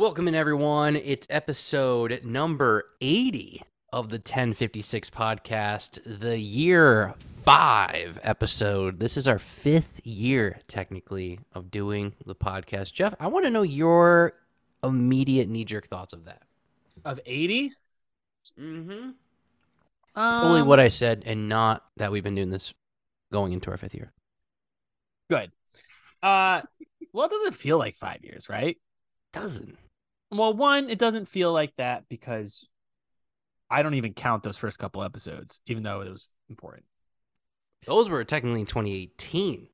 Welcome in, everyone. It's episode number 80 of the 1056 podcast, the year five episode. This is our fifth year, technically, of doing the podcast. Jeff, I want to know your immediate knee jerk thoughts of that. Of 80? Mm-hmm. Um, Only what I said, and not that we've been doing this going into our fifth year. Good. Uh, well, it doesn't feel like five years, right? Doesn't. Well, one, it doesn't feel like that because I don't even count those first couple episodes, even though it was important. Those were technically in 2018.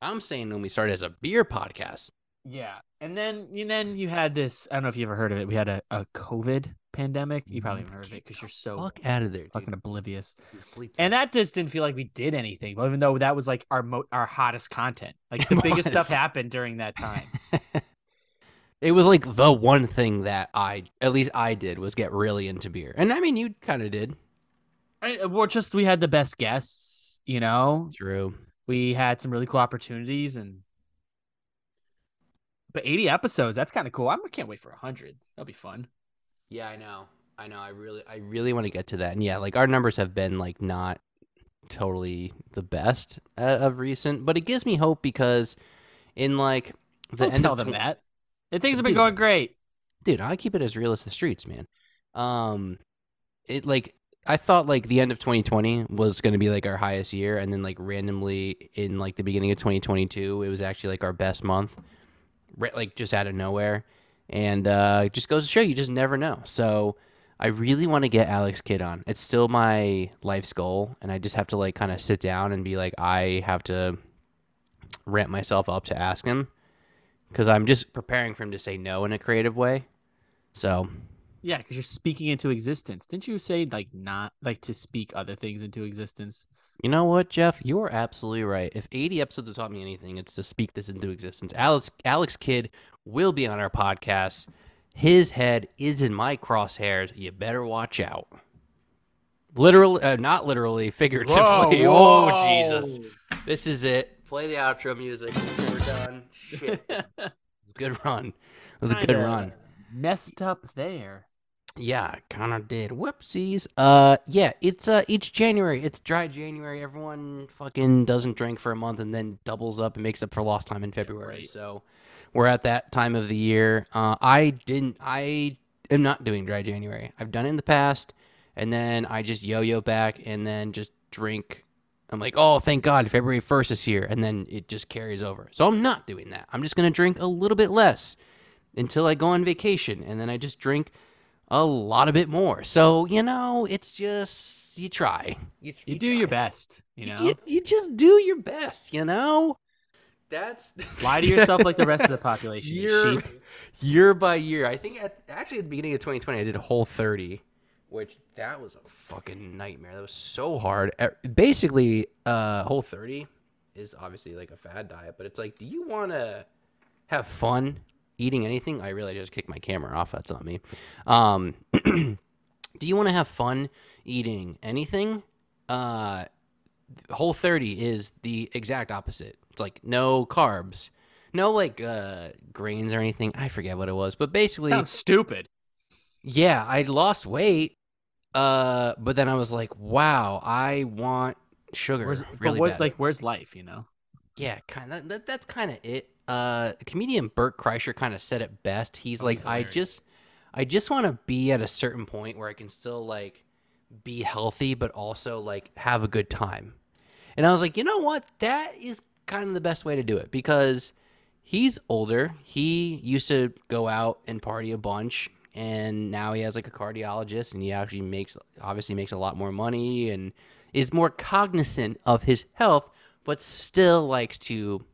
I'm saying when we started as a beer podcast. Yeah, and then and then you had this. I don't know if you ever heard of it. We had a, a COVID pandemic. You probably mm-hmm. haven't heard of it because you're so Fuck out of there, dude. fucking oblivious. And that just didn't feel like we did anything, even though that was like our mo- our hottest content. Like the biggest stuff happened during that time. it was like the one thing that I, at least I did, was get really into beer. And I mean, you kind of did. I, well, just we had the best guests. You know, True. we had some really cool opportunities and but 80 episodes that's kind of cool I'm- can't wait for 100 that'll be fun Yeah, I know. I know. I really, I really want to get to that. And yeah, like our numbers have been like not totally the best uh, of recent, but it gives me hope because in like the don't end tell of them tw- that and things have been Dude. going great. Dude i keep it as real as the streets man. Um it like i thought like the end of 2020 was going to be like our highest year and then like randomly in like the beginning of 2022 it was actually like our best month like just out of nowhere. And uh it just goes to show you just never know. So i really want to get alex kidd on. It's still my life's goal and i just have to like kind of sit down and be like i have to ramp myself up to ask him because i'm just preparing for him to say no in a creative way so yeah because you're speaking into existence didn't you say like not like to speak other things into existence you know what, Jeff? You're absolutely right. If 80 episodes have taught me anything, it's to speak this into existence. Alex Alex Kidd will be on our podcast. His head is in my crosshairs. You better watch out. Literally, uh, not literally, figuratively. Oh Jesus! This is it. Play the outro music. We're done. Shit. It was a good run. It was a good run. messed up there Yeah, kind of did. Whoopsies. Uh, yeah, it's uh, it's January. It's dry January. Everyone fucking doesn't drink for a month and then doubles up and makes up for lost time in February. right. So we're at that time of the year. Uh, I didn't. I am not doing dry January. I've done it in the past, and then I just yo-yo back and then just drink. I'm like, oh, thank God, February 1st is here, and then it just carries over. So I'm not doing that. I'm just gonna drink a little bit less until I go on vacation, and then I just drink a lot of bit more. So you know, it's just you try. You, you do your best you know You, you just do your best. You know, that's lie to yourself like the rest of the population year sheep. year by year. I think at, actually at the beginning of 2020, I did a whole 30, which that was a fucking nightmare. That was so hard. Basically, uh, whole 30 is obviously like a fad diet, but it's like, do you want to have fun eating anything? I really just kicked my camera off. That's on me. Um, do you want to have fun eating anything? Uh, whole 30 is the exact opposite. It's like no carbs, no like uh grains or anything. I forget what it was, but basically sounds stupid yeah, I lost weight. Uh but then I was like, wow, I want sugar where's, but really where's bad. like where's life you know yeah, kind of that, that's kind of it. Uh comedian Bert Kreischer kind of said it best. He's Oh, like he's I just I just want to be at a certain point where I can still like be healthy but also like have a good time. And I was like, you know what? That is kind of the best way to do it because he's older. He used to go out and party a bunch and now he has like a cardiologist and he actually makes obviously makes a lot more money and is more cognizant of his health but still likes to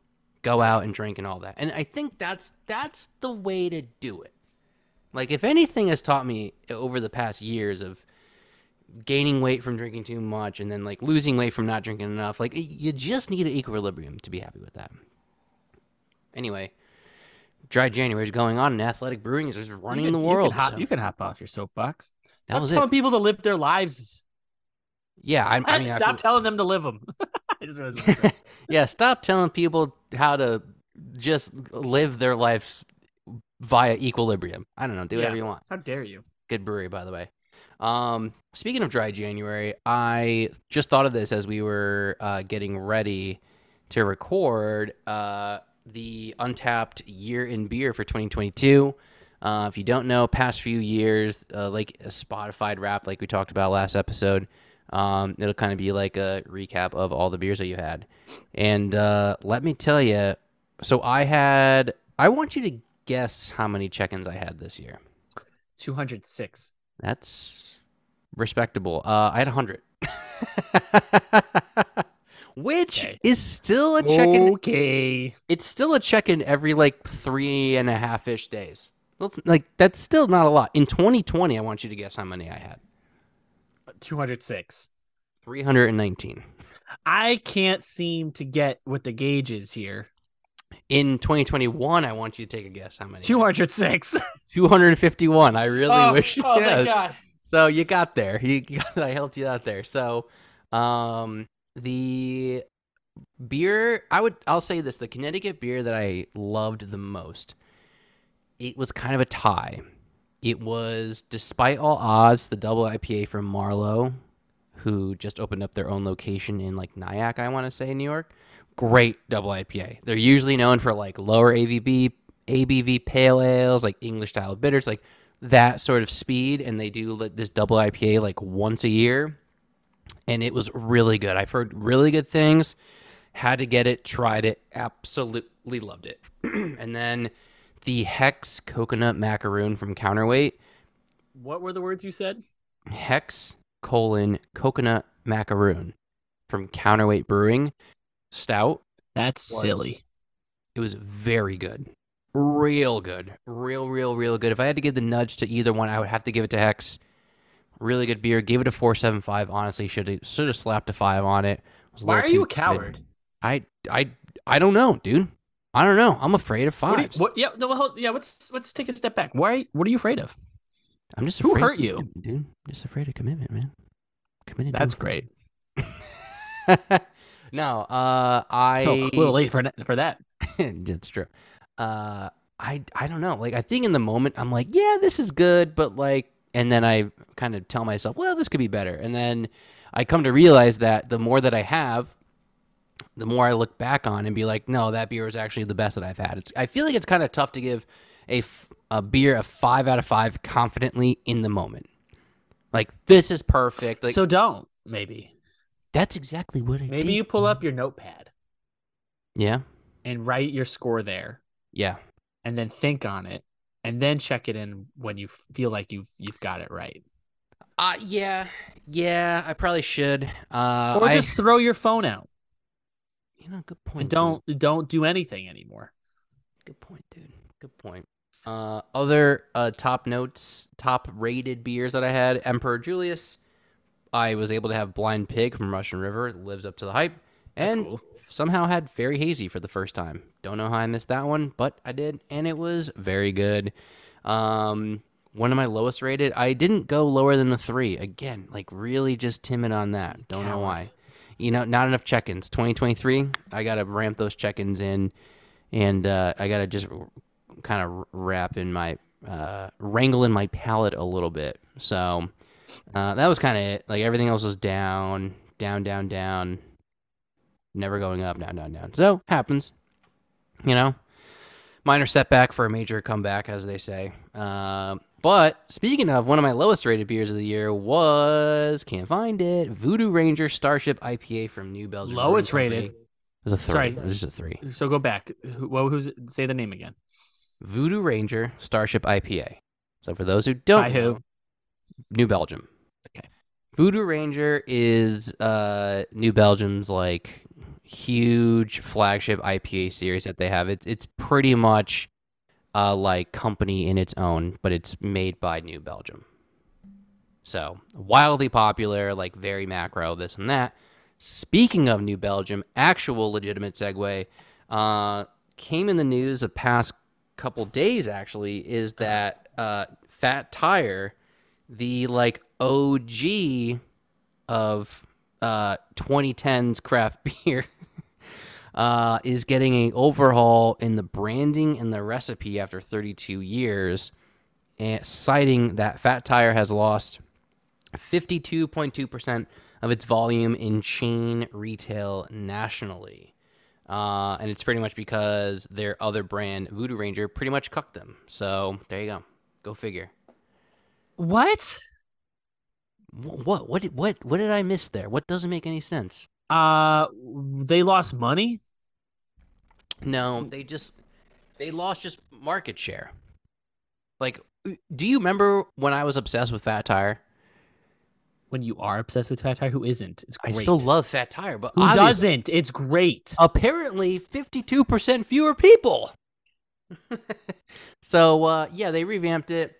go out and drink and all that. And I think that's that's the way to do it. Like if anything has taught me over the past years of gaining weight from drinking too much and then like losing weight from not drinking enough, like you just need an equilibrium to be happy with that. Anyway, dry January is going on and athletic brewing is just running can, the world. You can, hop, so you can hop off your soapbox. that Stop was it. telling people to live their lives. Yeah, I, I mean, I stop feel- telling them to live them. I just realized what I said. yeah, stop telling people how to just live their lives via Equilibrium. I don't know. Do whatever Yeah. you want. How dare you? Good brewery, by the way. Um, speaking of dry January, I just thought of this as we were uh, getting ready to record uh, the Untappd Year in Beer for 2022. Uh, if you don't know, past few years, uh, like a Spotify wrap, like we talked about last episode, um, it'll kind of be like a recap of all the beers that you had. And uh, let me tell you, so I had, I want you to guess how many check-ins I had this year. 206. That's respectable. Uh, I had 100. Which Okay. is still a check-in. Okay. It's still a check-in every like three and a half ish days. Like that's still not a lot. In 2020, I want you to guess how many I had. 206. 319. I can't seem to get what the gauge is here. In 2021, I want you to take a guess how many. 206. 251. I really oh, wish. oh yeah. thank God. So you got there. You got, I helped you out there. So um the beer I would I'll say this, the Connecticut beer that I loved the most. It was kind of a tie. It was despite all odds the double IPA from Marlowe who just opened up their own location in like Nyack, I want to say, in New York. Great double IPA. They're usually known for like lower AVB, ABV pale ales, like English style bitters, like that sort of speed. And they do this double IPA like once a year. And it was really good. I've heard really good things. Had to get it, tried it, absolutely loved it. and then the Hex coconut macaroon from Counterweight. What were the words you said? Hex colon coconut macaroon from Counterweight Brewing Stout. That's was- silly. It was very good. Real good. Real, real, real good. If I had to give the nudge to either one, I would have to give it to Hex. Really good beer. Gave it a four seven five. Honestly, should have should have slapped a five on it. Why are you a coward? I I I don't know, dude. I don't know. I'm afraid of What, you- fives. what? Yeah. No. hold- Yeah. Let's let's take a step back. Why? What are you afraid of? I'm just Who afraid. hurt of you? dude? Just afraid of commitment, man. Committed. That's great. no, uh, I Oh, a little late for that- for that. That's true. Uh, I I don't know. Like I think in the moment I'm like, yeah, this is good, but like, and then I kind of tell myself, well, this could be better, and then I come to realize that the more that I have, the more I look back on and be like, no, that beer was actually the best that I've had. It's I feel like it's kind of tough to give a, a beer a five out of five confidently in the moment. Like this is perfect. Like so don't maybe. that's exactly what I Maybe did. you pull up your notepad Yeah, and write your score there, yeah. and then think on it, and then check it in when you feel like you've you've got it right. Uh yeah, yeah. I probably should. Uh, or I- just throw your phone out You know, good point. and don't don't do anything anymore. Good point, dude. Good point. Uh, other uh, top notes, top rated beers that I had: Emperor Julius. I was able to have Blind Pig from Russian River. It lives up to the hype, That's and cool. Somehow had Very Hazy for the first time. Don't know how I missed that one, but I did, and it was very good. Um, one of my lowest rated. I didn't go lower than a three. Again, like really just timid on that. Don't know why. You know, not enough check-ins. 2023. I gotta ramp those check-ins in, and uh, I gotta just kind of wrap in my uh, wrangle in my palate a little bit. So uh, that was kind of it. Like everything else was down, down, down, down, never going up, down, down, down. So happens, you know. Minor setback for a major comeback, as they say. Um, but speaking of, one of my lowest rated beers of the year was can't find it. Voodoo Ranger Starship IPA from New Belgium. Lowest rated. It was a three. Sorry. It was just a three. So go back. Who, well, who's say the name again? Voodoo Ranger Starship IPA. So for those who don't By who? know, New Belgium. Okay. Voodoo Ranger is uh New Belgium's like huge flagship IPA series that they have. It, it's pretty much uh like company in its own, but it's made by New Belgium. So wildly popular, like very macro, this and that. Speaking of New Belgium, actual legitimate segue, uh, came in the news the past couple days actually is that uh, Fat Tire, the like OG of uh, 2010s craft beer, uh, is getting an overhaul in the branding and the recipe after 32 years, and citing that Fat Tire has lost 52.2% of its volume in chain retail nationally. Uh, and it's pretty much because their other brand, Voodoo Ranger, pretty much cucked them. So there you go. Go figure. What? Wh- What? What? Did, what? What did I miss there? What doesn't make any sense? Uh, they lost money. No, they just they lost just market share. Like, do you remember when I was obsessed with Fat Tire? When you are obsessed with Fat Tire, who isn't? It's great. I still love Fat Tire, but Who doesn't? It's great. apparently 52% fewer people. so uh, yeah, they revamped it.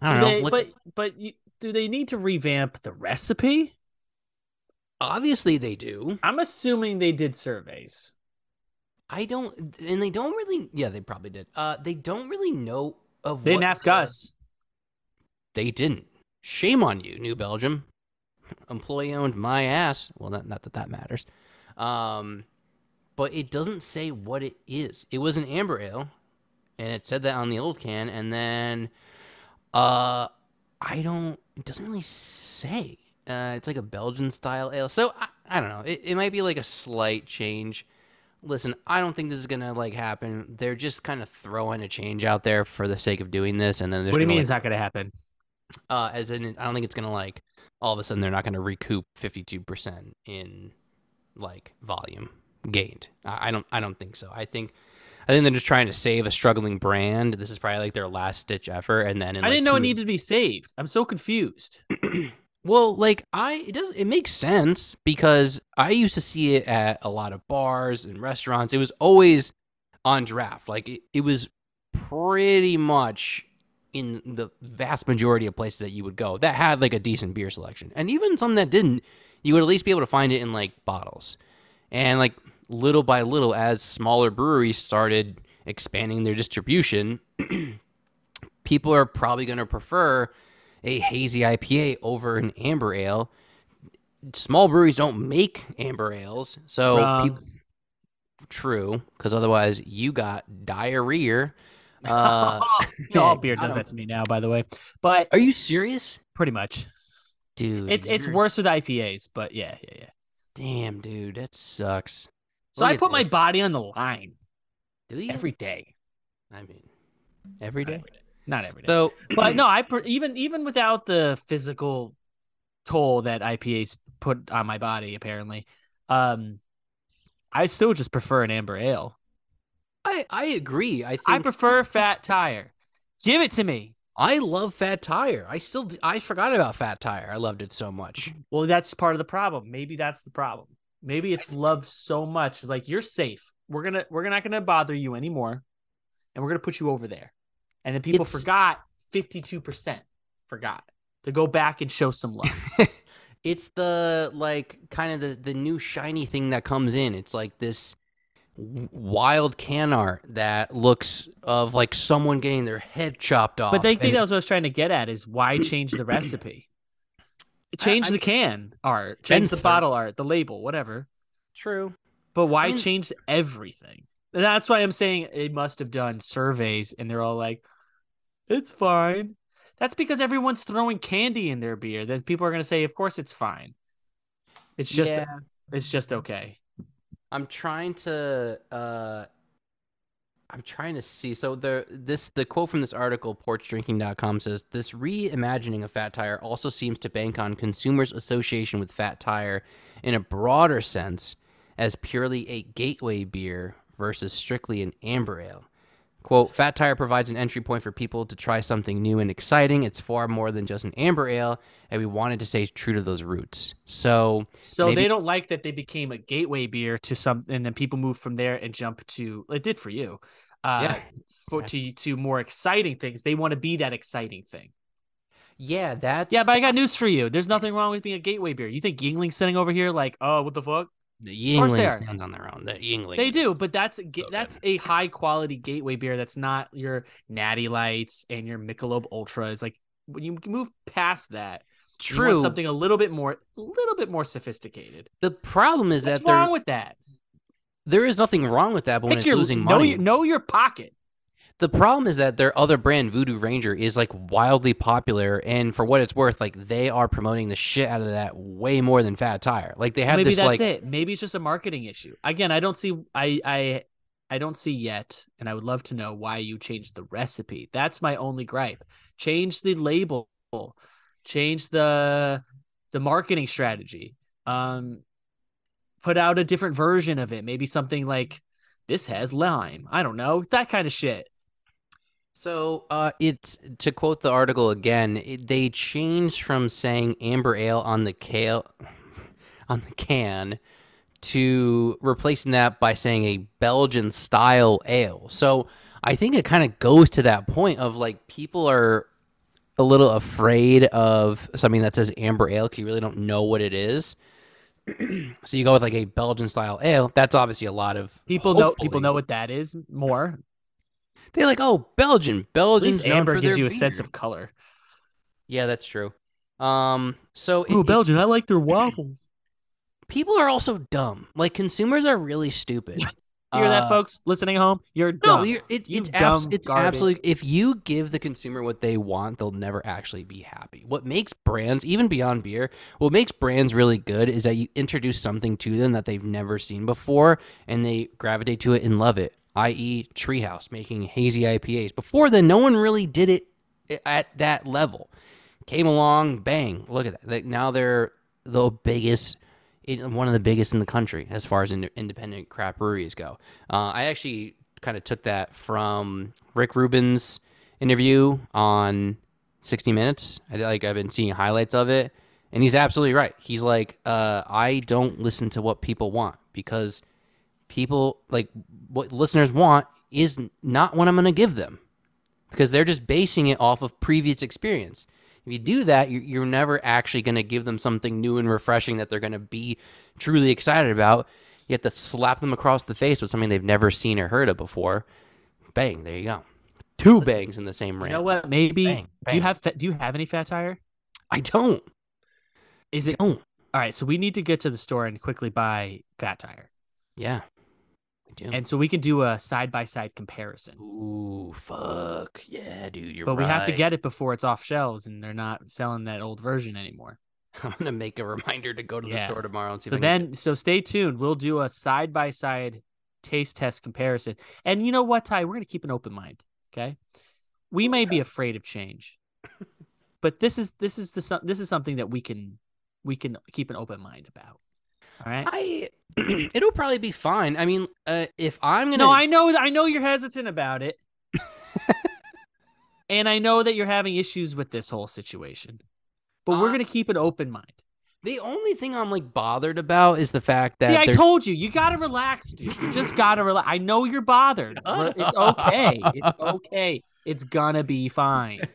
I don't Do know. they- look- but but you, do they need to revamp the recipe? obviously they do. I'm assuming they did surveys. I don't, and they don't really. Yeah, they probably did. Uh, they don't really know of. They didn't what ask the- us. They didn't. Shame on you, New Belgium. Employee owned my ass. Well, not, not that that matters. Um, but it doesn't say what it is. It was an amber ale, and it said that on the old can, and then, uh, I don't. It doesn't really say. Uh, it's like a Belgian style ale. So I, I don't know. It, it might be like a slight change. Listen, I don't think this is gonna like happen. They're just kind of throwing a change out there for the sake of doing this, and then What do you mean like, it's not going to happen? uh, as in, I don't think it's gonna like all of a sudden they're not gonna recoup fifty two percent in like volume gained. I, I don't. I don't think so. I think. I think they're just trying to save a struggling brand. This is probably like their last ditch effort, and then in, I like, didn't know it needed to be saved. I'm so confused. Well, like I, it does. It makes sense because I used to see it at a lot of bars and restaurants. It was always on draft. Like it, it was pretty much in the vast majority of places that you would go that had like a decent beer selection, and even some that didn't, you would at least be able to find it in like bottles. And like little by little, as smaller breweries started expanding their distribution, people are probably going to prefer a hazy IPA over an amber ale. Small breweries don't make amber ales, so Wrong. peop- true because otherwise you got diarrhea. Uh, You know, all beer does that to me now, by the way. But are you serious, pretty much, dude? it, it's worse with IPAs. But yeah, yeah, yeah. Damn, dude, that sucks. So Look I put my body on the line Do you? every day. I mean, every day. Not every day. So, but no, I even even without the physical toll that IPAs put on my body, apparently, um, I still just prefer an amber ale. I I agree. I think I prefer Fat Tire. Give it to me. I love Fat Tire. I still I forgot about Fat Tire. I loved it so much. Well, that's part of the problem. Maybe that's the problem. Maybe it's loved so much. It's like you're safe. We're gonna we're not gonna bother you anymore, and we're gonna put you over there. And then people It's- forgot fifty two percent forgot to go back and show some love. it's the like kind of the the new shiny thing that comes in. It's like this wild can art that looks of like someone getting their head chopped off. But they think and- that what I was trying to get at is why change the recipe? Change I- the can art, change the bottle art, the label, whatever. true. But why mean- change everything? That's why I'm saying it must have done surveys and they're all like, it's fine. That's because everyone's throwing candy in their beer. Then people are gonna say, of course it's fine. It's just yeah. it's just okay. I'm trying to uh I'm trying to see. So the this the quote from this article, porchdrinking.com says this reimagining of Fat Tire also seems to bank on consumers' association with Fat Tire in a broader sense as purely a gateway beer versus strictly an amber ale. Quote, Fat Tire provides an entry point for people to try something new and exciting. It's far more than just an amber ale, and we wanted to stay true to those roots. So So Maybe- they don't like that they became a gateway beer to some, and then people move from there and jump to. It did for you, uh, Yeah. for to to more exciting things. They want to be that exciting thing. yeah, that's Yeah, but I got news for you. There's nothing wrong with being a gateway beer. You think Yuengling's sitting over here like, oh, what the fuck? The Yuengling stands on their own. The Yuengling. They do, but that's a so that's good. a high quality gateway beer. That's not your Natty Lights and your Michelob Ultras. Like when you move past that, true. something a little bit more, a little bit more sophisticated. the problem is What's that wrong with that? there is nothing wrong with that, but when Pick it's your, losing know, money, your, know your pocket. The problem is that their other brand, Voodoo Ranger, is like wildly popular, and for what it's worth, like they are promoting the shit out of that way more than Fat Tire. Like they have this. Maybe this that's like it. Maybe it's just a marketing issue. Again, I don't see. I I I don't see yet, and I would love to know why you changed the recipe. That's my only gripe. Change the label. Change the the marketing strategy. Um, put out a different version of it. Maybe something like this has lime. I don't know that kind of shit. So, uh, it's to quote the article again. It, they changed from saying amber ale on the kale on the can to replacing that by saying a Belgian style ale. So, I think it kind of goes to that point of like people are a little afraid of something that says amber ale because you really don't know what it is. so you go with like a Belgian style ale. That's obviously a lot of People know people know what that is more. They're like, oh, Belgian. At Belgians least known amber for gives their you a sense of color. Yeah, that's true. Um, so it- Ooh, it- Belgian. I like their waffles. people are also dumb. Like consumers are really stupid. You hear that, Uh, folks listening home? You're dumb. No, you're, it, You it's abs- dumb it's garbage. absolutely. If you give the consumer what they want, they'll never actually be happy. What makes brands, even beyond beer, what makes brands really good is that you introduce something to them that they've never seen before, and they gravitate to it and love it. I.e., Treehouse making hazy IPAs. Before then, no one really did it at that level. Came along, bang! Look at that. Now they're the biggest one of the biggest in the country as far as ind- independent craft breweries go. Uh, I actually kind of took that from Rick Rubin's interview on 60 Minutes. I like I've been seeing highlights of it, and he's absolutely right. He's like, uh, I don't listen to what people want because people like what listeners want is not what I'm going to give them because they're just basing it off of previous experience. If you do that, you're, you're never actually going to give them something new and refreshing that they're going to be truly excited about. You have to slap them across the face with something they've never seen or heard of before. Bang! There you go. Two Listen, bangs in the same You know what? Maybe Bang, do you have do you have any fat tire? I don't. Is it Don't. all right? So we need to get to the store and quickly buy fat tire, Yeah. Do. and so we can do a side by side comparison. Ooh, fuck. Yeah, dude. You're But we have to get it before it's off shelves and they're not selling that old version anymore. I'm gonna make a reminder to go to the store tomorrow and see So if I can then, so stay tuned. We'll do a side by side taste test comparison. And you know what, Ty? We're gonna keep an open mind. Okay. We may be afraid of change, but this is this is the this is something that we can we can keep an open mind about. All right. I it'll probably be fine. I mean, uh, if I'm gonna No, I know I know you're hesitant about it. and I know that you're having issues with this whole situation. But we're Uh, going to keep an open mind. the only thing I'm like bothered about is the fact that See, I they're- told you, you got to relax, dude. You just got to relax. I know you're bothered. It's okay. It's okay. It's going to be fine.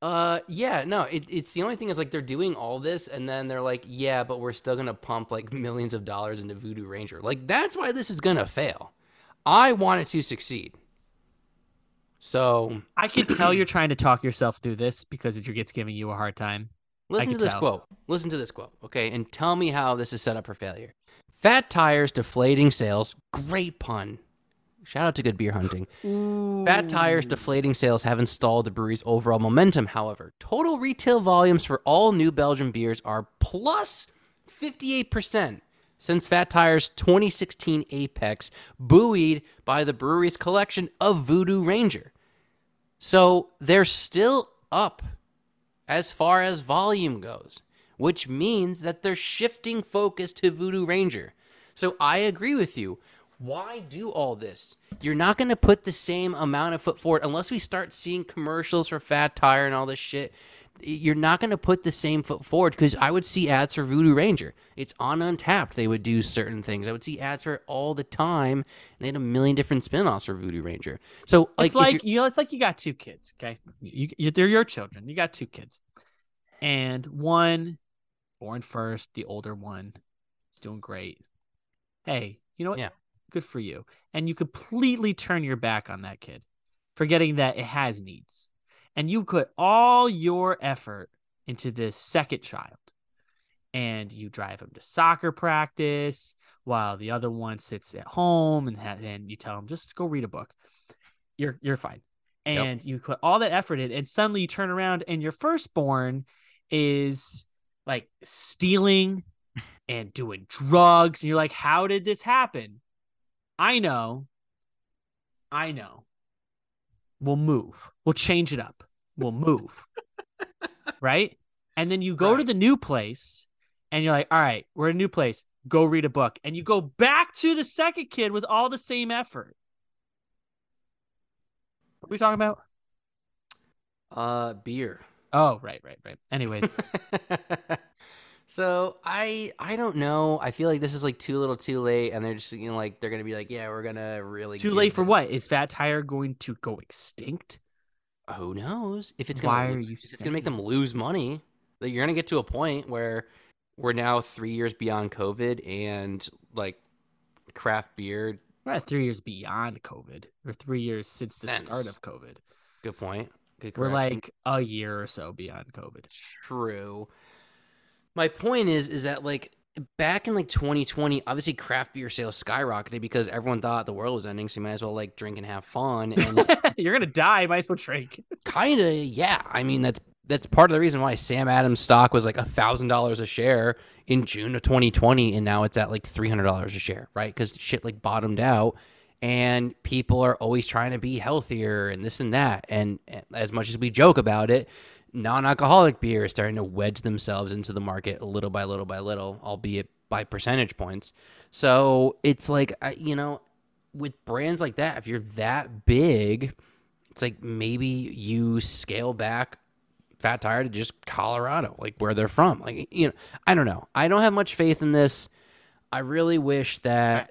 Uh, yeah, no, it, it's the only thing is like they're doing all this, and then they're like, yeah, but we're still gonna pump like millions of dollars into Voodoo Ranger. Like that's why this is gonna fail. I want it to succeed. So I can tell you're trying to talk yourself through this because your kid's giving you a hard time. listen to this tell. quote. Listen to this quote, okay, and tell me how this is set up for failure. Fat tires deflating sales. Great pun. Shout out to good beer hunting. Fat tires deflating sales have installed the brewery's overall momentum. However, total retail volumes for all New Belgium beers are plus 58% since Fat Tire's 2016 Apex, buoyed by the brewery's collection of Voodoo Ranger. So they're still up as far as volume goes, which means that they're shifting focus to Voodoo Ranger. So I agree with you. Why do all this? You're not going to put the same amount of foot forward unless we start seeing commercials for Fat Tire and all this shit. You're not going to put the same foot forward because I would see ads for Voodoo Ranger. It's on Untappd. They would do certain things. I would see ads for it all the time. And they had a million different spin-offs for Voodoo Ranger. So like, it's like you know, it's like you got two kids. Okay, you, you they're your children. You got two kids, and one born first, the older one is doing great. Hey, you know what? Yeah. Good for you. And you completely turn your back on that kid, forgetting that it has needs, and you put all your effort into this second child, and you drive them to soccer practice while the other one sits at home and ha- and you tell them just go read a book. You're you're fine. Yep. And you put all that effort in, and suddenly you turn around and your firstborn is like stealing and doing drugs, and you're like, how did this happen? I know. I know. We'll move. We'll change it up. We'll move. right? And then you go to the new place and you're like, all right, we're in a new place. Go read a book. And you go back to the second kid with all the same effort. What are we talking about? Uh, beer. Oh, right, right, right. Anyways, so I I don't know. I feel like this is like too little, too late, and they're just you know like they're gonna be like, yeah, we're gonna really too late for what? Is Fat Tire going to go extinct? Who knows if it's gonna Why are you if it's gonna make them lose money? Like you're gonna get to a point where we're now three years beyond COVID, and like craft beer. We're at three years beyond COVID, or three years since the start of COVID. Good point. Good We're like a year or so beyond COVID. True. My point is, is that like back in like 2020, obviously craft beer sales skyrocketed because everyone thought the world was ending, so you might as well like drink and have fun. And You're gonna die. Might as well drink. kind of, yeah. I mean, that's that's part of the reason why Sam Adams stock was like a thousand dollars a share in June of 2020, and now it's at like three hundred dollars a share, right? Because shit like bottomed out, and people are always trying to be healthier and this and that. And as much as we joke about it, non-alcoholic beer is starting to wedge themselves into the market little by little by little, albeit by percentage points. So it's like you know, with brands like that, if you're that big, it's like maybe you scale back Fat Tire to just Colorado, like where they're from. Like you know, I don't know. I don't have much faith in this. I really wish that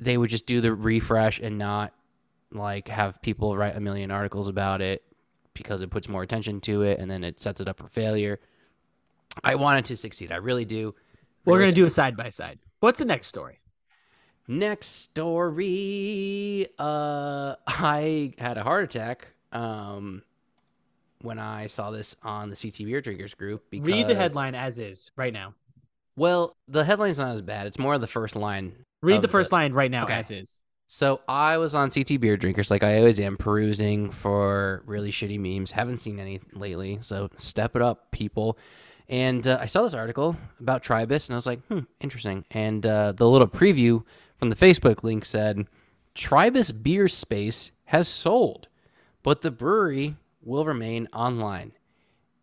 they would just do the refresh and not like have people write a million articles about it because it puts more attention to it and then it sets it up for failure. I want it to succeed. I really do. We're gonna do a side by side. What's the next story? Next story. Uh, I had a heart attack. Um, when I saw this on the CT Beer Drinkers group. Because, Read the headline as is right now. Well, the headline's not as bad. It's more of the first line. Read the first line right now Okay. as is. So I was on CT Beer Drinkers, like I always am, perusing for really shitty memes. Haven't seen any lately, so step it up, people. And uh, I saw this article about Tribus, and I was like, hmm, interesting. And uh, the little preview from the Facebook link said, Tribus beer space has sold, but the brewery will remain online.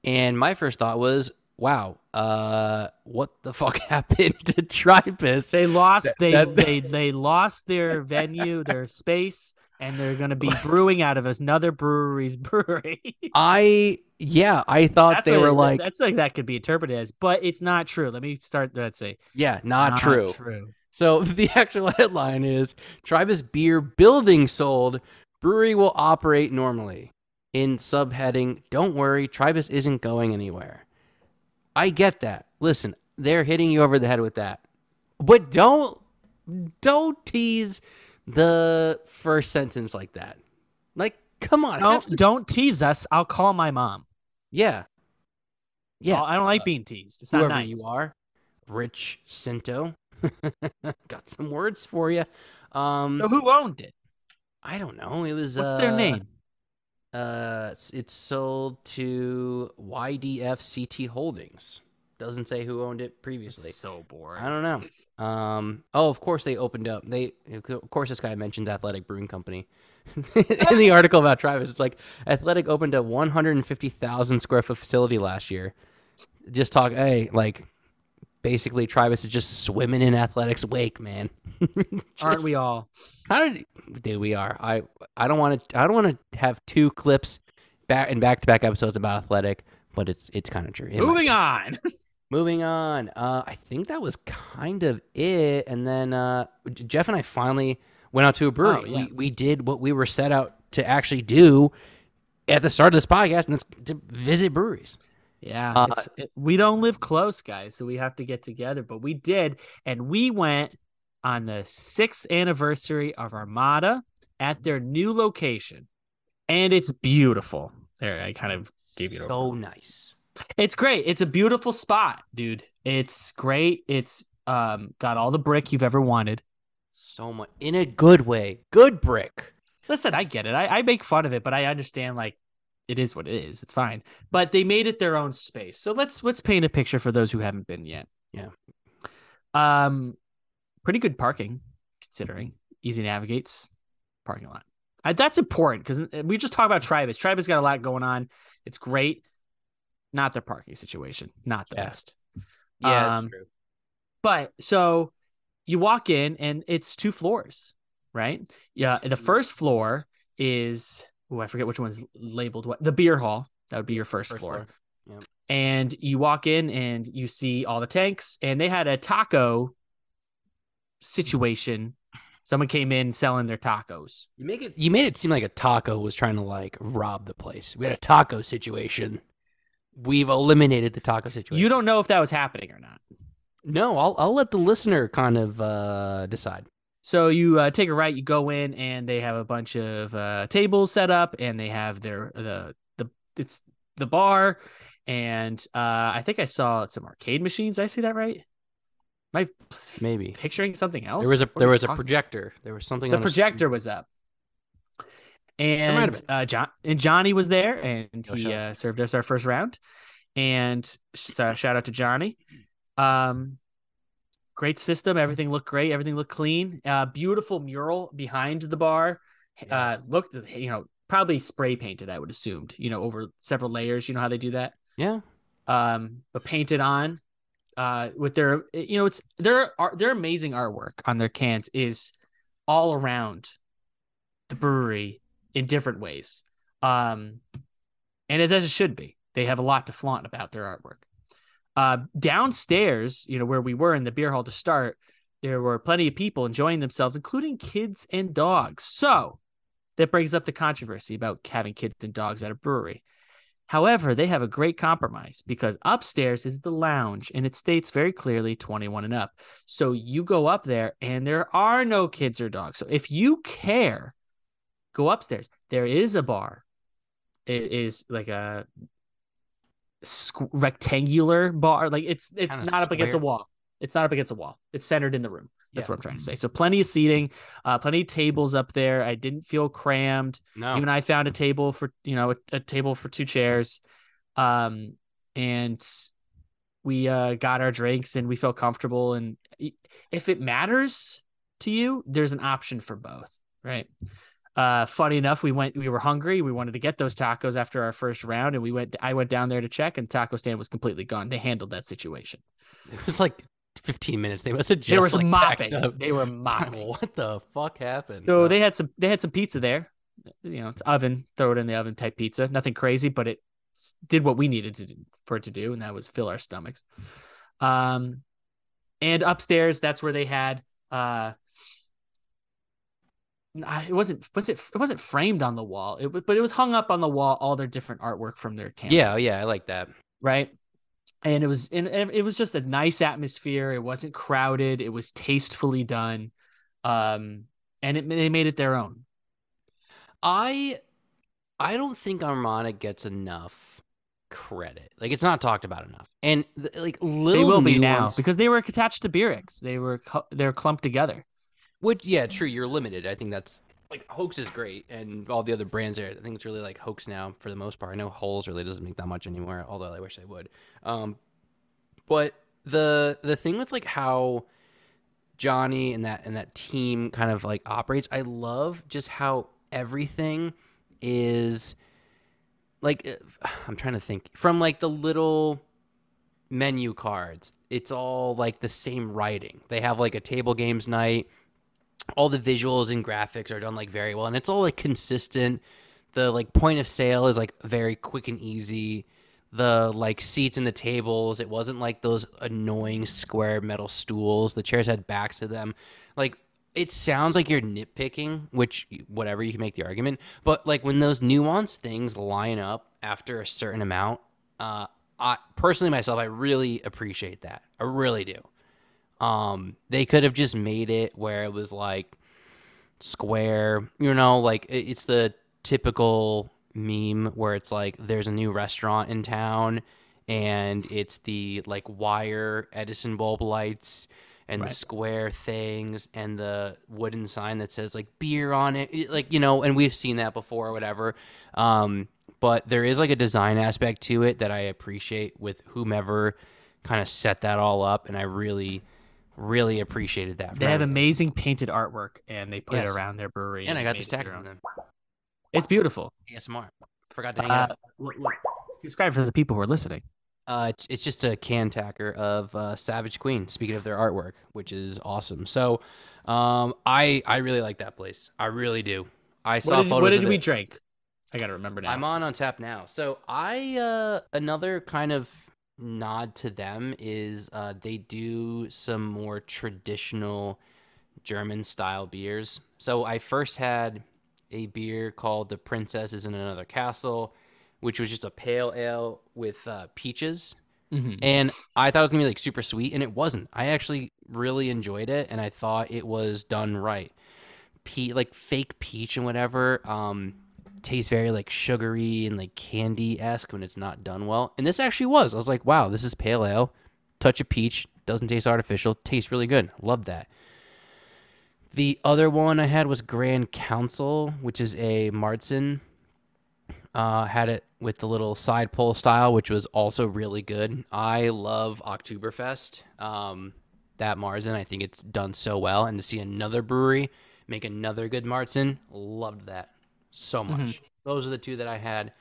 And my first thought was, wow, uh, what the fuck happened to Tribus? They lost. They that- they they lost their venue, their space, and they're gonna be brewing out of another brewery's brewery. I yeah, I thought That's they were it- like that's like that could be interpreted as, but it's not true. Let me start. Let's say yeah, not, true. True. So the actual headline is Tribus beer building sold, brewery will operate normally. In subheading, don't worry, Tribus isn't going anywhere. I get that. Listen, they're hitting you over the head with that. But don't don't tease the first sentence like that. Like, come on. Don't some- don't tease us. I'll call my mom. yeah. Yeah. Oh, I don't like uh, being teased. It's not nice. you are, Rich Cinto. Got some words for you. Um, So who owned it? I don't know. It was What's their uh, name? Uh, it's, it's sold to YDF CT Holdings. Doesn't say who owned it previously. So boring. I don't know. Um. Oh, of course they opened up. They, of course, this guy mentioned Athletic Brewing Company in the article about Tribus. It's like Athletic opened a 150,000 square foot facility last year. Just talk. Hey, like basically, Tribus is just swimming in Athletics wake, man. Aren't we all? How did dude? We are. I. I don't want to. I don't want to have two clips back in back to back episodes about Athletic, but it's it's kind of true. It Moving on. Moving on. Uh, I think that was kind of it. And then uh, Jeff and I finally went out to a brewery. Oh, yeah. we, we did what we were set out to actually do at the start of this podcast, and that's to visit breweries. Yeah, Uh, it's, it, we don't live close, guys, so we have to get together. But we did, and we went on the sixth anniversary of Armada at their new location, and it's beautiful. There, I kind of gave you. So nice. It's great. It's a beautiful spot, dude. It's great. It's um got all the brick you've ever wanted. So much in a good way. Good brick. Listen, I get it. I, I make fun of it, but I understand like it is what it is. It's fine. But they made it their own space. So let's let's paint a picture for those who haven't been yet. Yeah. Um pretty good parking considering. Easy navigates parking lot. I, that's important because we just talked about Tribus. Tribus got a lot going on. It's great. Not their parking situation. Not the Yeah. best. Yeah, Um, true. But so you walk in and it's two floors, right? Yeah. The first floor is oh, I forget which one's labeled what the beer hall. That would be your first, First floor. floor. And you walk in and you see all the tanks, and they had a taco situation. Someone came in selling their tacos. You make it. You made it seem like a taco was trying to like rob the place. We had a taco situation. We've eliminated the taco situation. You don't know if that was happening or not. No, I'll I'll let the listener kind of uh, decide. So you uh, take a right, you go in, and they have a bunch of uh, tables set up, and they have their the the it's the bar, and uh, I think I saw some arcade machines. I see that right? Am I Maybe picturing something else? there was a What there was a talking- projector. There was something. The on a projector was up, and uh, John and Johnny was there, and Oh, he uh, served us our first round. And uh, shout out to Johnny. Um, great system. Everything looked great. Everything looked clean. Uh, beautiful mural behind the bar. Uh, looked you know probably spray painted. I would assumed you know over several layers. You know how they do that. Yeah, Um, but painted on. Uh, with their you know it's their art their amazing artwork on their cans is all around the brewery in different ways. Um, and as, as it should be, they have a lot to flaunt about their artwork. Uh, downstairs, you know, where we were in the beer hall to start, there were plenty of people enjoying themselves, including kids and dogs. So that brings up the controversy about having kids and dogs at a brewery. However, they have a great compromise because upstairs is the lounge and it states very clearly 21 and up. So you go up there and there are no kids or dogs. So if you care, go upstairs. There is a bar. It is like a squ- rectangular bar. Like it's it's Kinda not up against a wall. It's not up against a wall. It's centered in the room. That's Yeah. what I'm trying to say. So plenty of seating, uh, plenty of tables up there. I didn't feel crammed. no, Even I found a table for you know a, a table for two chairs, um, and we uh, got our drinks and we felt comfortable. And if it matters to you, there's an option for both, right? Uh, funny enough, we went. We were hungry. We wanted to get those tacos after our first round, and we went. I went down there to check, and taco stand was completely gone. They handled that situation. it was like 15 minutes. They must have just They were like, mopping. They were mopping. what the fuck happened? So they had some they had some pizza there. You know, it's oven, throw it in the oven type pizza. Nothing crazy, but it did what we needed to do, for it to do, and that was fill our stomachs. Um and upstairs, that's where they had uh it wasn't was it it wasn't framed on the wall. It was but it was hung up on the wall all their different artwork from their camp. yeah, yeah, I like that. Right. And it was and it was just a nice atmosphere. It wasn't crowded. It was tastefully done. Um and it, they made it their own. I I don't think Armada gets enough credit. Like it's not talked about enough. And like little they will be now because they were attached to Beerix. They were cu- they're clumped together. Which yeah, true. You're limited. I think that's like Hoax is great, and all the other brands there. I think it's really like Hoax now for the most part. I know Holes really doesn't make that much anymore, although I wish they would. Um, but the the thing with like how Johnny and that and that team kind of like operates, I love just how everything is like I'm trying to think from like the little menu cards. It's all like the same writing. They have like a table games night. All the visuals and graphics are done like very well, and it's all like consistent. The like point of sale is like very quick and easy. The like seats and the tables, it wasn't like those annoying square metal stools. The chairs had backs to them. Like it sounds like you're nitpicking, which whatever you can make the argument, but like when those nuanced things line up after a certain amount, uh, I personally myself, I really appreciate that. I really do. Um, they could have just made it where it was like square, you know, like it's the typical meme where it's like there's a new restaurant in town and it's the like wire Edison bulb lights and Right. the square things and the wooden sign that says like beer on it It- like you know and we've seen that before or whatever um but there is like a design aspect to it that I appreciate with whomever kind of set that all up and I really really appreciated that They have everything. amazing painted artwork, and they put Yes. it around their brewery. and I got this it tag their them It's beautiful. ASMR forgot to hang it Uh, up what- what- describe for the people who are listening. Uh, it's, it's just a can tacker of uh, Savage Queen. Speaking of their artwork, which is awesome. So, um, I I really like that place. I really do. I saw What did, photos. what did of we it. drink? I gotta remember now. I'm on on tap now. So I uh, another kind of nod to them is uh, they do some more traditional German style beers. So I first had a beer called the Princess is in Another Castle, which was just a pale ale with uh, peaches. Mhm. And I thought it was gonna be like super sweet, and it wasn't. I actually really enjoyed it, and I thought it was done right. Pe- like fake peach and whatever, um, tastes very like sugary and like candy esque when it's not done well. And this actually was. I was like, wow, this is pale ale, touch of peach, doesn't taste artificial, tastes really good. Love that. The other one I had was Grand Council, which is a Marzen. Uh, had it with the little side pull style, which was also really good. I love Oktoberfest. Um, that Marzen, I think it's done so well, and to see another brewery make another good Marzen, loved that so much. Those are the two that I had.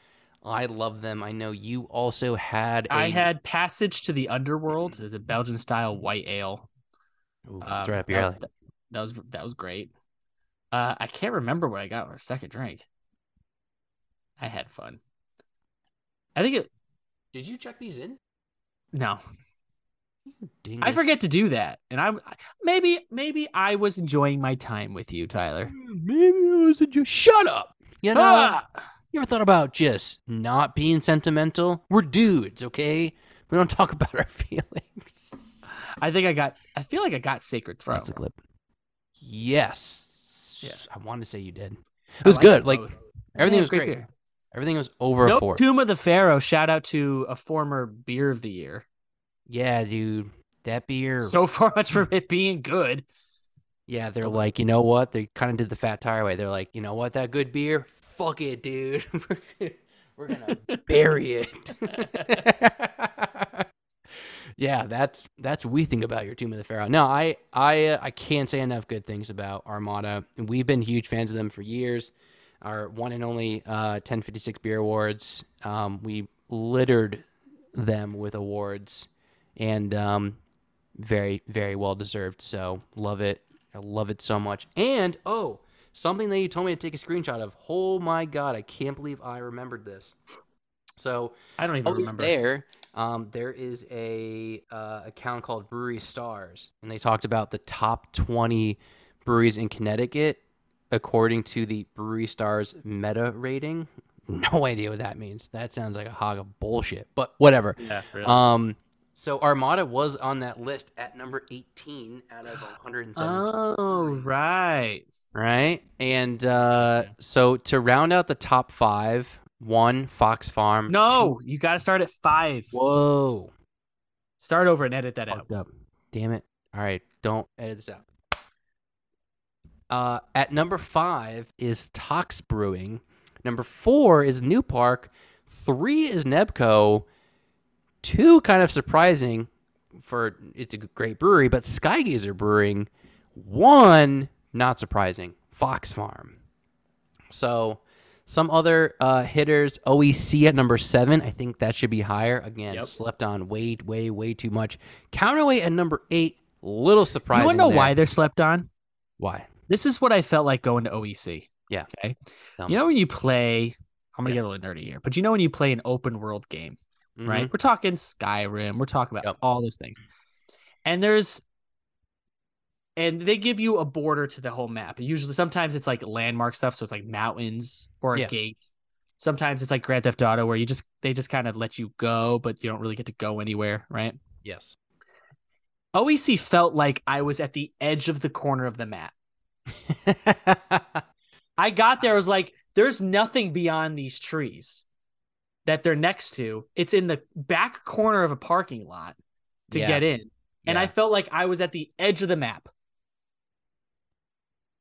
I love them. I know you also had. I I had Passage to the Underworld. It's a Belgian style white ale. Ooh, Um, right up your that, alley. that- that was that was great. Uh, I can't remember what I got for a second drink. I had fun. I think it. Did you check these in? No, I Dingus. forget to do that, and I maybe maybe I was enjoying my time with you, Tyler. Maybe I was a just shut up. You know, Ah! you ever thought about just not being sentimental? We're dudes, okay? We don't talk about our feelings. I think I got. I feel like I got Sacred Throw. That's the clip. Yes. Yeah. I wanted to say you did. It was good. Like both. everything Yeah, was great. Everything was over a Nope, four. Tomb of the Pharaoh. Shout out to a former beer of the year. Yeah, dude. That beer. So far much from it being good. Yeah, they're like, you know what? They kind of did the fat tire way. They're like, you know what? That good beer. Fuck it, dude. We're gonna bury it. yeah, that's that's what we think about your Tomb of the Pharaoh. No, I I uh, I can't say enough good things about Armada. We've been huge fans of them for years. Our one and only uh, 1056 Beer Awards. Um, we littered them with awards, and um, very very well deserved. So love it. I love it so much. And oh, something that you told me to take a screenshot of. Oh my god, I can't believe I remembered this. So I don't even remember. there, um, there is a uh, account called Brewery Stars, and they talked about the top twenty breweries in Connecticut according to the Brewery Stars meta rating. No idea what that means. That sounds like a hog of bullshit, but whatever. Yeah, really. Um, so Armada was on that list at number 18 out of 117. oh, right. Right. And uh, so to round out the top five, one, Fox Farm. No, you got to start at five. Whoa. Start over and edit that out. Fucked up. Damn it. All right. Don't edit this out. Uh, at number five is Tox Brewing. Number four is New Park. Three is Nebco. Two, kind of surprising for it's a great brewery, but Skygazer Brewing. One, not surprising, Fox Farm. So, some other uh, hitters, OEC at number seven. I think that should be higher. Again, Yep. slept on way, way, way too much. Counterweight at number eight. Little surprising. You want to know there. why they're slept on? Why? This is what I felt like going to OEC. Yeah. Okay. You know when you play, I'm gonna Yes. get a little nerdy here, but you know when you play an open world game, right? Mm-hmm. We're talking Skyrim. We're talking about Yep. all those things. And there's and they give you a border to the whole map. Usually sometimes it's like landmark stuff, so it's like mountains or a Yeah. gate. Sometimes it's like Grand Theft Auto where you just they just kind of let you go, but you don't really get to go anywhere, right? Yes. OEC felt like I was at the edge of the corner of the map. I got there, I was like, there's nothing beyond these trees. That they're next to. It's in the back corner of a parking lot to Yeah. get in. And I felt like I was at the edge of the map.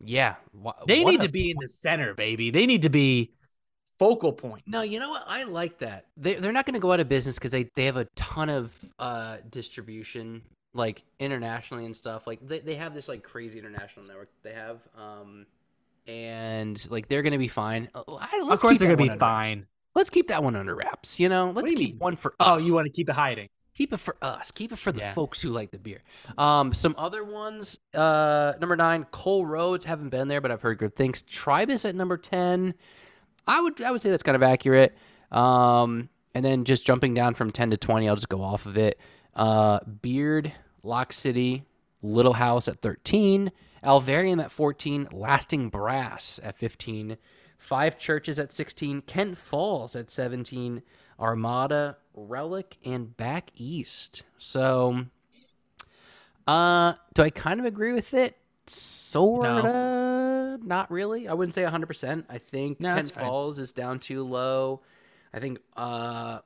Yeah. Wha- They what need a- to be in the center, baby. They need to be focal point. No, you know what? I like that. They they're not going to go out of business because they they have a ton of uh distribution like internationally and stuff. Like they they have this like crazy international network they have. Um, and like they're going to be fine. Uh, I- Of course they're gonna be one under wraps. fine. Let's keep that one under wraps. You know, let's you keep mean? one for us. Oh, you want to keep it hiding. keep it for us. Keep it for the Yeah. folks who like the beer. Um, some other ones. Uh, number nine, Cole Roads. Haven't been there, but I've heard good things. Tribus at number ten. I would I would say that's kind of accurate. Um, and then just jumping down from ten to twenty, I'll just go off of it. Uh, Beer'd, Lock City, Little House at thirteen. Alvarium at fourteen. Lasting Brass at fifteen. Five Churches at 16, Kent Falls at 17, Armada, Relic, and Back East. So, uh, do I kind of agree with it? Sorta, not really. I wouldn't say 100%. I think No, Kent. Falls is down too low. I think, uh,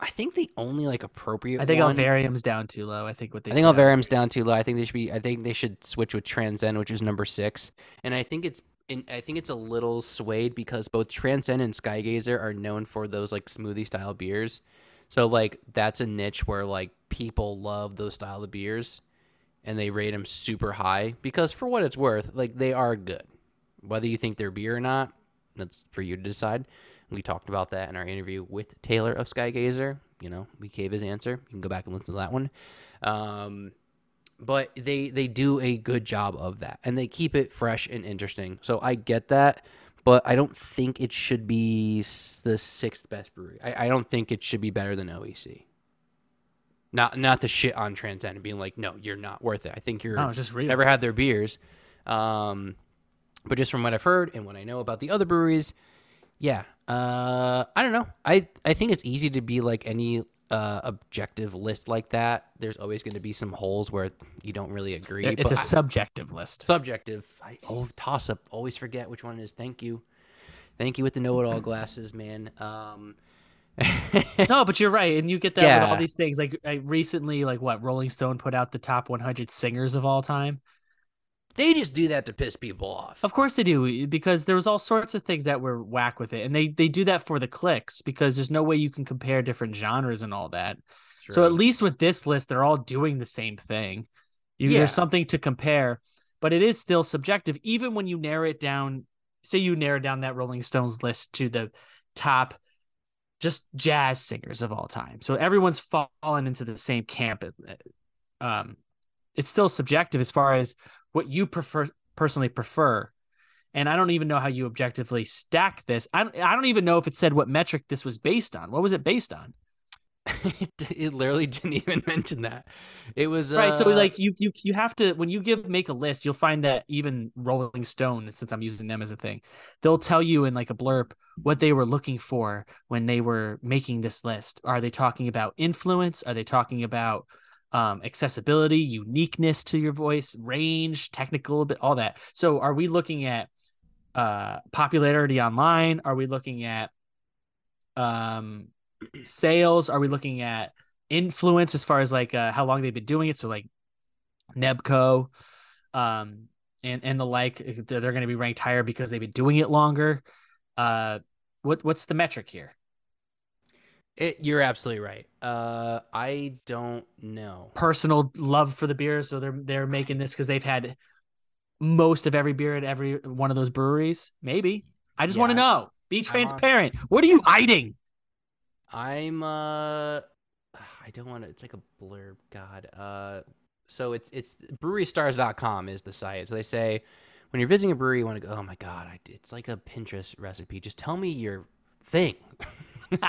I think the only like appropriate I think one, Alvarium's down too low. I think what they I think Alvarium's down too low. I think they should be. I think they should switch with Transcend, which is number six. And I think it's. In, I think it's a little swayed because both Transcend and Skygazer are known for those like smoothie style beers. So like that's a niche where like people love those style of beers, and they rate them super high because for what it's worth, like they are good. Whether you think they're beer or not, that's for you to decide. We talked about that in our interview with Taylor of Skygazer. You know, we gave his answer. You can go back and listen to that one. Um, but they they do a good job of that, and they keep it fresh and interesting. So I get that, but I don't think it should be the sixth best brewery. I, I don't think it should be better than OEC. Not not the shit on Transcend and being like, no, you're not worth it. I think you're No, just real. never had their beers. Um, but just from what I've heard and what I know about the other breweries, yeah, uh, I don't know. I I think it's easy to be like any uh, objective list like that. There's always going to be some holes where you don't really agree. It's a a I- subjective list. subjective. I oh toss up. Always forget which one it is. Thank you, thank you with the know-it-all glasses, man. Um, no, but you're right, and you get that with all these things. Like I recently, like what Rolling Stone put out the top 100 singers of all time. They just do that to piss people off. Of course they do, because there was all sorts of things that were whack with it, and they they do that for the clicks because there's no way you can compare different genres and all that. So at least with this list, they're all doing the same thing. You, Yeah. There's something to compare, but it is still subjective. Even when you narrow it down, say you narrow down that Rolling Stones list to the top, just jazz singers of all time. So everyone's fallen into the same camp. Um, it's still subjective as far as what you prefer personally prefer. And I don't even know how you objectively stack this. I don't, I don't even know if it said what metric this was based on. What was it based on? it, it literally didn't even mention that. It was right so uh, like you you you have to when you give make a list you'll find that even rolling stone since i'm using them as a thing they'll tell you in like a blurb what they were looking for when they were making this list are they talking about influence are they talking about um, accessibility uniqueness to your voice range technical all that. So are we looking at uh popularity online? Are we looking at um sales? Are we looking at influence as far as like uh, how long they've been doing it? So like nebco um and and the like they're, they're going to be ranked higher because they've been doing it longer. Uh what what's the metric here It, you're absolutely right. Uh, I don't know. personal love for the beer so they're they're making this because they've had most of every beer at every one of those breweries maybe i just want to know be transparent what are you hiding I'm uh, I don't want to. It's like a blurb. God. Uh, so it's it's brewrystars.com is the site. So they say when you're visiting a brewery, you want to go. Oh my god, I, it's like a Pinterest recipe. Just tell me your thing.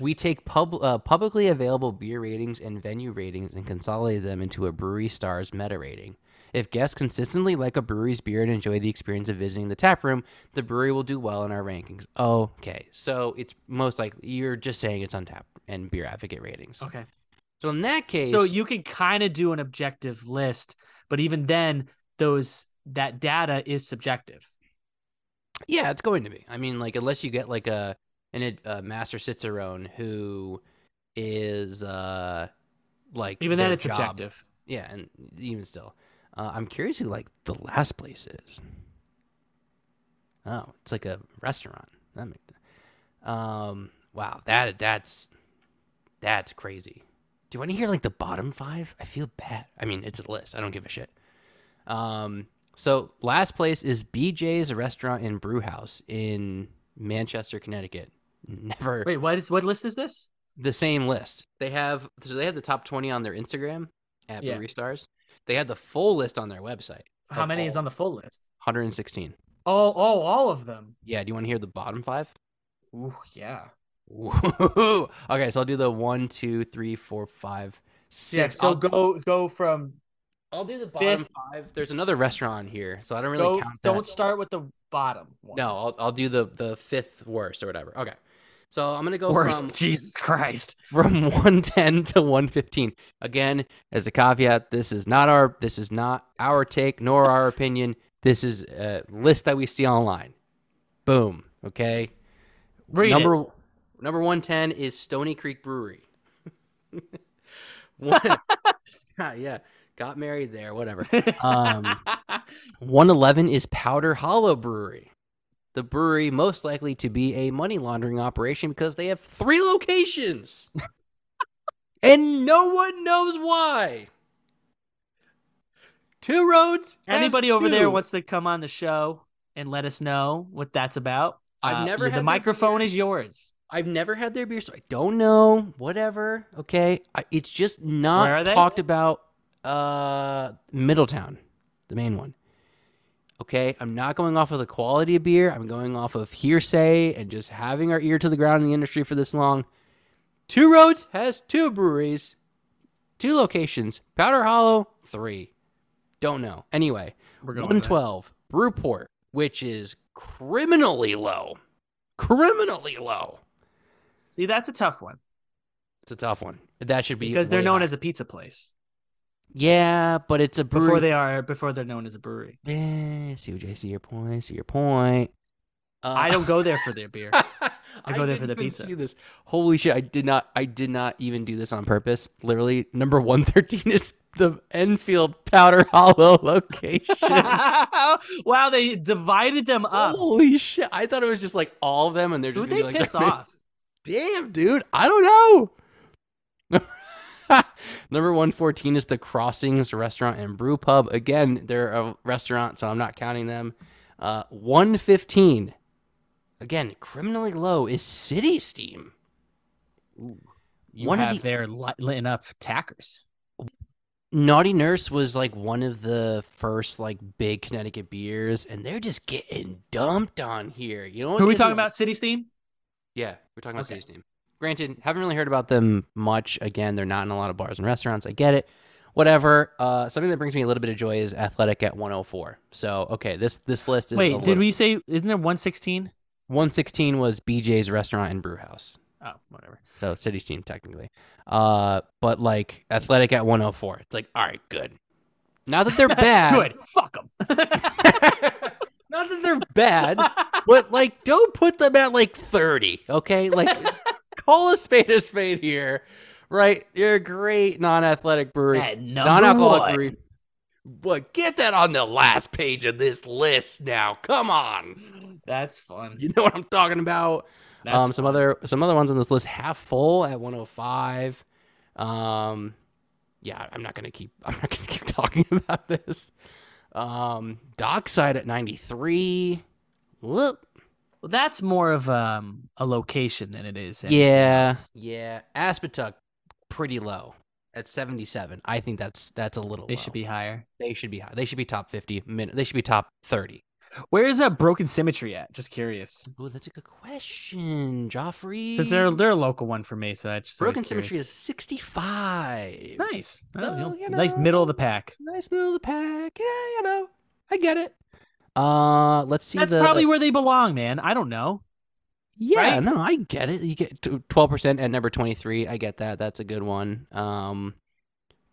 we take pub, uh, publicly available beer ratings and venue ratings and consolidate them into a brewery stars meta rating. If guests consistently like a brewery's beer and enjoy the experience of visiting the tap room, the brewery will do well in our rankings. Okay, so it's most likely you're just saying it's Untappd and beer advocate ratings. okay So in that case, So you can kind of do an objective list, but even then, those that data is subjective. Yeah, it's going to be. I mean, like unless you get like a and it uh, Master Cicerone, who is uh like Even then, it's job. subjective. Yeah, and even still, uh, I'm curious who like the last place is. Oh, it's like a restaurant. That make, um, wow, that that's that's crazy. Do you want to hear like the bottom five? I feel bad. I mean, it's a list. I don't give a shit. Um, so last place is BJ's Restaurant and Brew House in Manchester, Connecticut. Never Wait, what is what list is this? the same list. They have so they have the top twenty on their Instagram at Yeah. Brewery Stars. They had the full list on their website. How many is on the full list? 116. Oh, oh, all of them. Yeah, do you want to hear the bottom five? Ooh, yeah. Okay, so I'll do the one, two, three, four, five, six. Yeah. So I'll, go go from I'll do the bottom fifth. five. There's another restaurant here, so I don't really go. count Don't start with the bottom. One. No, I'll, I'll do the the fifth worst or whatever. Okay, so I'm gonna go Worst. from Jesus Christ. from 110 to 115. Again, as a caveat, this is not our this is not our take nor our opinion. This is a list that we see online. Boom. Okay. Read number it. number 110 is Stony Creek Brewery. One, Ah, yeah, got married there, whatever. Um 111 is Powder Hollow Brewery. The brewery most likely to be a money laundering operation because they have three locations. and no one knows why. Two roads. Anybody over there wants to come on the show and let us know what that's about? I've uh, never had The microphone beer. is yours. I've never had their beer, so I don't know. Whatever. Okay. I, it's just not talked about. Uh, Middletown, the main one. Okay. I'm not going off of the quality of beer. I'm going off of hearsay and just having our ear to the ground in the industry for this long. Two Roads has two breweries, two locations. Powder Hollow, three. Don't know. Anyway, We're going. with 112 Brewport, which is criminally low. Criminally low. See, that's a tough one It's a tough one. That should be because they're known high. as a pizza place yeah, but it's a brewery. before they are before they're known as a brewery. Yeah, see, I see your point. See your point. Uh, I don't go there for their beer. I, go there for the pizza. See this? Holy shit! I did not. I did not even do this on purpose. Literally, number one thirteen is the Enfield Powder Hollow location. wow, they divided them up. Holy shit! I thought it was just like all of them, and they're just Who gonna they be like, piss off? Damn, dude. I don't know. Number 114 is the Crossings Restaurant and Brew Pub. Again, they're a restaurant, so I'm not counting them. Uh, 115, again, criminally low, is City Steam. You One of have the- their li- lit up tackers. Naughty Nurse was like one of the first like big Connecticut beers, and they're just getting dumped on here. You know, are we talking like- about? City Steam? Yeah, we're talking about Okay. City Steam. Granted, haven't really heard about them much. Again, they're not in a lot of bars and restaurants. I get it. Whatever. Uh, something that brings me a little bit of joy is Athletic at 104. So, okay, this this list is Wait, did little- we say isn't there 116? 116 was BJ's Restaurant and Brew House. Oh, whatever. So City Steam technically. Uh, but like Athletic at 104. It's like, all right, good. Not that they're bad. Good. Fuck them. Not that they're bad, but like don't put them at like 30 okay like call a spade a spade here right? You're a great non-athletic brewery non-alcoholic one. brewery. But get that on the last page of this list now. Come on. That's fun. you know what i'm talking about? That's um some fun. other some other ones on this list half full at 105 um yeah i'm not gonna keep i'm not gonna keep talking about this. Um dockside at 93 whoop Well, that's more of um a location than it is. Yeah, else. yeah. Aspetuck, pretty low at seventy-seven. I think that's that's a little. They low. should be higher. They should be high. They should be top fifty. Min- they should be top thirty. Where is that broken symmetry at? Just curious. Oh, that's a good question, Joffrey. Since they're they're a local one for me, so I just broken symmetry curious. is sixty-five. nice. Oh, you know, nice middle of the pack. Nice middle of the pack. Yeah, you know, I get it. Uh, let's see. That's the, probably where they belong, man. I don't know. Yeah, right? no, I get it. You get twelve percent at number twenty three. I get that. That's a good one. Um,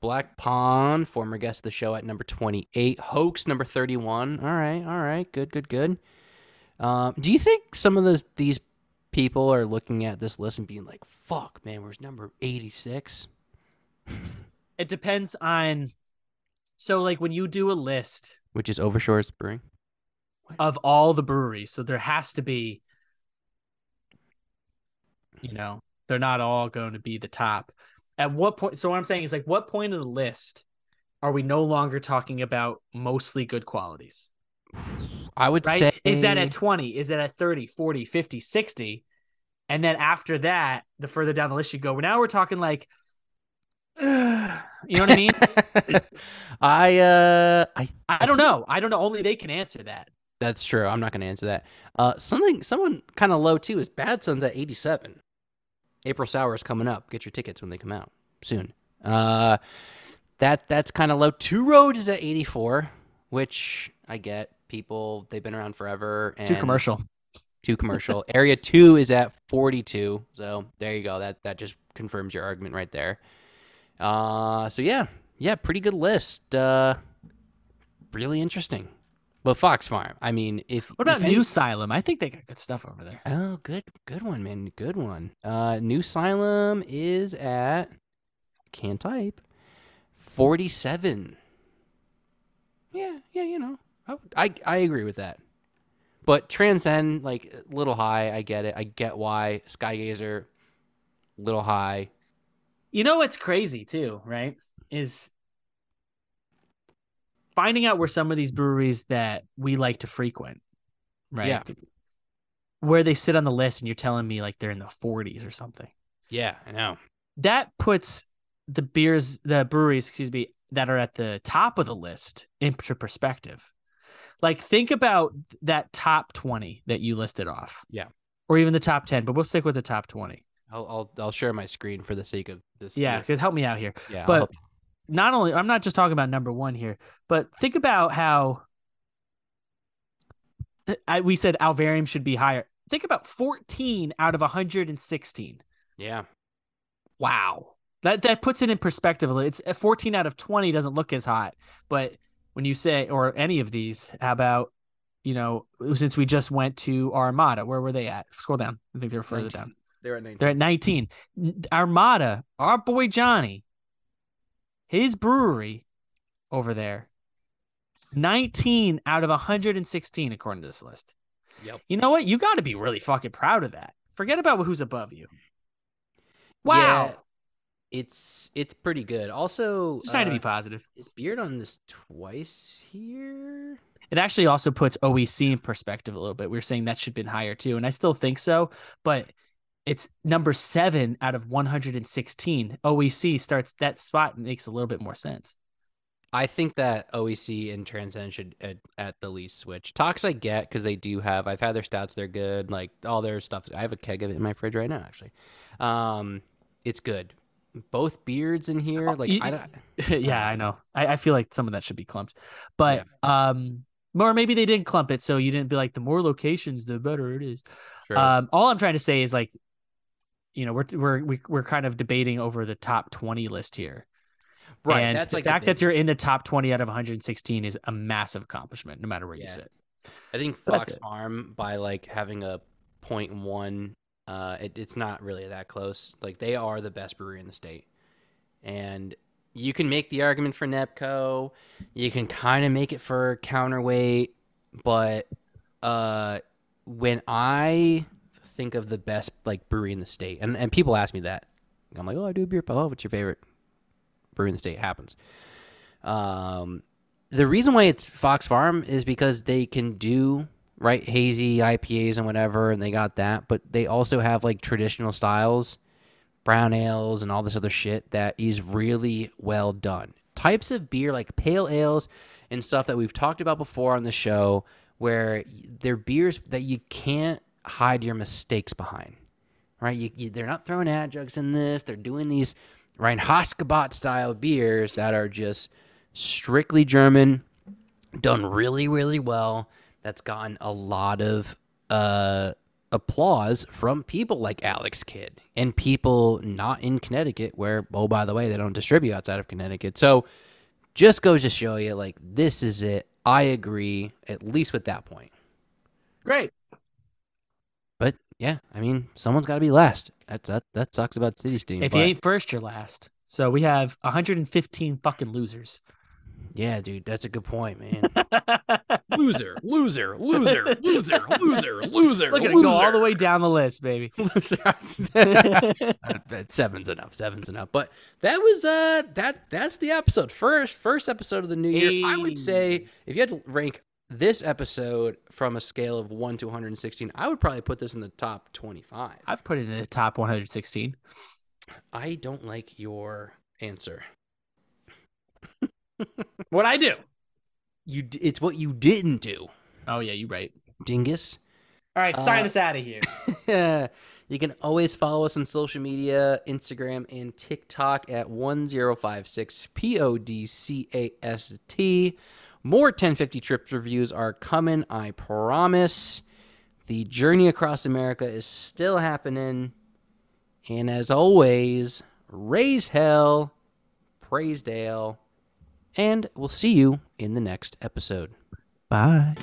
Black Pond, former guest of the show at number twenty eight. Hoax number thirty one. All right, all right, good, good, good. Um, do you think some of those these people are looking at this list and being like, "Fuck, man, where's number 86?" It depends on. So, like when you do a list Which is Overshores Brewing. Of all the breweries, so there has to be. You know, they're not all going to be the top. At what point? So what I'm saying is like, what point of the list are we no longer talking about mostly good qualities? I would right? say Is that at 20? Is that at 30, 40, 50, 60? And then after that, the further down the list you go, now we're talking like, you know what I mean? I uh I I don't know. I don't know. Only they can answer that. That's true. I'm not going to answer that. Uh something someone kind of low too is Bad Sons at 87. April Sour is coming up. Get your tickets when they come out soon. Uh that that's kind of low. Two Roads is at 84, which I get. People they've been around forever and Too commercial. Too commercial. Area 2 is at 42. So there you go. That that just confirms your argument right there. Uh so yeah. Yeah, pretty good list. Uh really interesting. But Fox Farm. I mean, if What about if any- New Asylum? I think they got good stuff over there. Oh, good, good one, man. Good one. Uh, New Asylum is at can't type forty-seven. Yeah, yeah, you know, I, I I agree with that. But Transcend, like little high, I get it. I get why Skygazer, little high. You know what's crazy too, right? Is finding out where some of these breweries that we like to frequent, right? Yeah. Where they sit on the list and you're telling me like they're in the 40s or something. Yeah, I know. That puts the beers, the breweries, excuse me, that are at the top of the list into perspective. Like think about that top 20 that you listed off. Yeah. Or even the top 10, but we'll stick with the top 20. I'll I'll, I'll share my screen for the sake of this. Yeah, because help me out here. yeah. But-. Not only I'm not just talking about number one here, but think about how uh, I, we said Alvarium should be higher. Think about 14 out of 116. yeah, Wow. That that puts it in perspective. It's uh, 14 out of 20 doesn't look as hot, but when you say or any of these, how about you know, since we just went to Armada, where were they at? Scroll down. I think they're further 19. down. they're at nineteen. They're at 19. Armada, our boy Johnny, his brewery over there, 19 out of 116, according to this list. Yep. You know what? You got to be really fucking proud of that. Forget about who's above you. Wow. Yeah, it's it's pretty good. Also, Just trying to uh, be positive. Is Beer'd on this twice here? It actually also puts OEC in perspective a little bit. We were saying that should have been higher too, and I still think so, but it's number seven out of 116. OEC starts that spot makes a little bit more sense. I think that OEC and Transcend should at, at the least switch. Talks I get because they do have. I've had their stats; they're good. Like all their stuff. I have a keg of it in my fridge right now. Actually, um, it's good. Both Beer'ds in here. Like you- I don't. yeah, I know. I, I feel like some of that should be clumped, but um, or maybe they didn't clump it, so you didn't be like the more locations, the better it is. Sure. Um, all I'm trying to say is like, you know, we're we're we- we're kind of debating over the top 20 list here, right. and that's the like fact that you're in the top 20 out of 116 is a massive accomplishment, no matter where you Yeah. sit. I think Fox. Farm by like having a point 0.1 uh, it, it's not really that close. Like they are the best brewery in the state, and you can make the argument for Nebco. You can kind of make it for counterweight, but uh, when I think of the best like brewery in the state, and and people ask me that, I'm like, oh, I do beer. Oh, what's your favorite brewery in the state? happens. Um, the reason why it's Fox Farm is because they can do right hazy IPAs and whatever, and they got that, but they also have like traditional styles, brown ales, and all this other shit that is really well done. Types of beer like pale ales and stuff that we've talked about before on the show, where they're beers that you can't hide your mistakes behind. Right? You, you, they're not throwing adjuncts in this. They're doing these Reinheitsgebot style beers that are just strictly German, done really, really well. That's gotten a lot of uh, applause from people like Alex Kidd and people not in Connecticut, where, oh, by the way, they don't distribute outside of Connecticut. So just goes to show you, like, this is it. I agree, at least with that point. Great. But Yeah, I mean, someone's got to be last. That's that. That sucks about City Steam. If but you ain't first, you're last. So we have 115 fucking losers. yeah, dude, that's a good point, man. loser, loser, loser, loser, loser, loser. Look at it go all the way down the list, baby. loser. Seven's enough. Seven's enough. But that was uh that that's the episode. First first episode of the new year. I would say if you had to rank this episode from a scale of one to 116, I would probably put this in the top 25. I've put it in the top 116. I don't like your answer. What I do? You d- it's what you didn't do, Oh yeah, you right. dingus. All right, sign Uh, us out of here. you can always follow us on social media, Instagram and TikTok at 1056 PODCAST. More 1050 trips reviews are coming, I promise. The journey across America is still happening. And as always, raise hell, praise Dale, and we'll see you in the next episode. Bye.